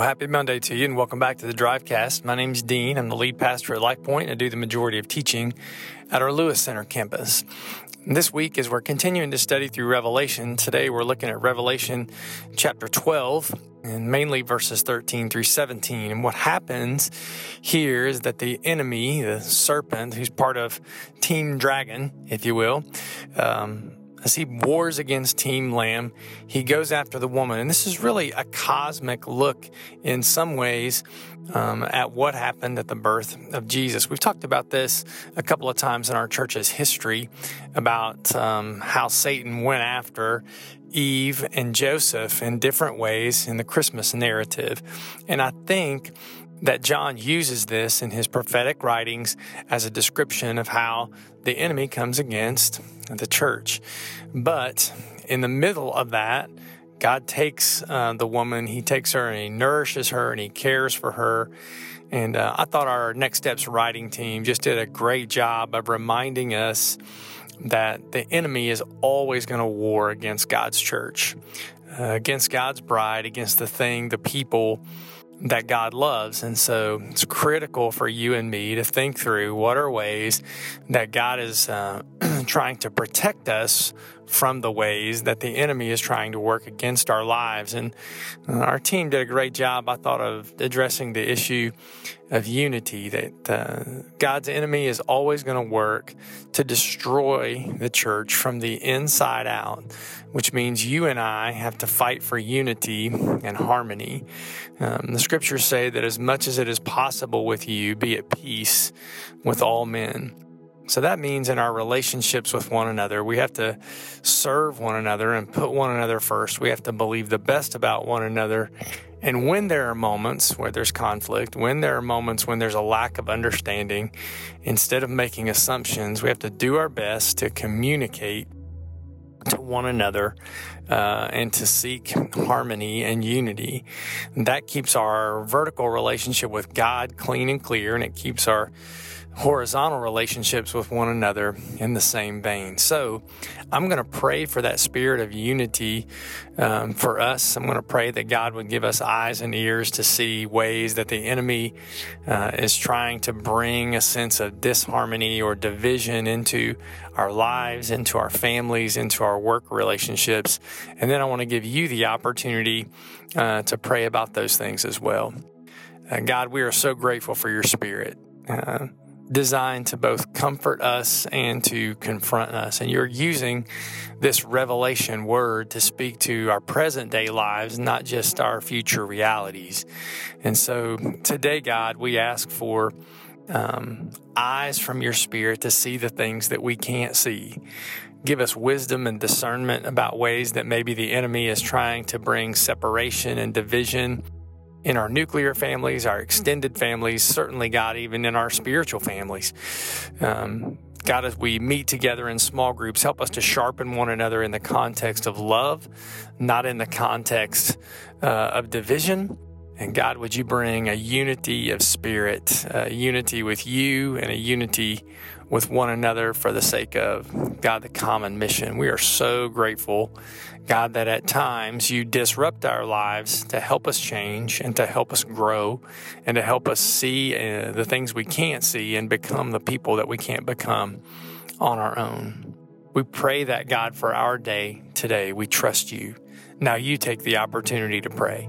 happy Monday to you, and welcome back to the Drivecast. My name is Dean. I'm the lead pastor at Life Point. I do the majority of teaching at our Lewis Center campus. This week, as we're continuing to study through Revelation, today we're looking at Revelation chapter 12 and mainly verses 13 through 17. And what happens here is that the enemy, the serpent, who's part of Team Dragon, if you will, um, as he wars against Team Lamb, he goes after the woman. And this is really a cosmic look in some ways um, at what happened at the birth of Jesus. We've talked about this a couple of times in our church's history about um, how Satan went after Eve and Joseph in different ways in the Christmas narrative. And I think that John uses this in his prophetic writings as a description of how the enemy comes against the church. But in the middle of that, God takes uh, the woman, He takes her and He nourishes her and He cares for her. And uh, I thought our Next Steps writing team just did a great job of reminding us that the enemy is always going to war against God's church, uh, against God's bride, against the thing, the people that God loves. And so it's critical for you and me to think through what are ways that God is uh, trying to protect us from the ways that the enemy is trying to work against our lives. And uh, our team did a great job, I thought, of addressing the issue of unity that uh, God's enemy is always going to work to destroy the church from the inside out, which means you and I have to fight for unity and harmony. Um, the scriptures say that as much as it is possible with you, be at peace with all men. So that means in our relationships with one another, we have to serve one another and put one another first. We have to believe the best about one another. And when there are moments where there's conflict, when there are moments when there's a lack of understanding, instead of making assumptions, we have to do our best to communicate to one another uh, and to seek harmony and unity. That keeps our vertical relationship with God clean and clear, and it keeps our horizontal relationships with one another in the same vein. So I'm going to pray for that spirit of unity um, for us. I'm going to pray that God would give us eyes and ears to see ways that the enemy uh, is trying to bring a sense of disharmony or division into our lives, into our families, into our work relationships. And then I want to give you the opportunity uh, to pray about those things as well. Uh, God, we are so grateful for your spirit. Uh, designed to both comfort us and to confront us. And you're using this revelation word to speak to our present day lives, not just our future realities. And so today, God, we ask for um, eyes from your spirit to see the things that we can't see. Give us wisdom and discernment about ways that maybe the enemy is trying to bring separation and division in our nuclear families, our extended families, certainly, God, even in our spiritual families. Um, God, as we meet together in small groups, help us to sharpen one another in the context of love, not in the context uh, of division. And God, would you bring a unity of spirit, a unity with you, and a unity with one another for the sake of God, the common mission? We are so grateful God, that at times you disrupt our lives to help us change and to help us grow and to help us see uh, the things we can't see and become the people that we can't become on our own. We pray that, God, for our day today. We trust you. Now you take the opportunity to pray.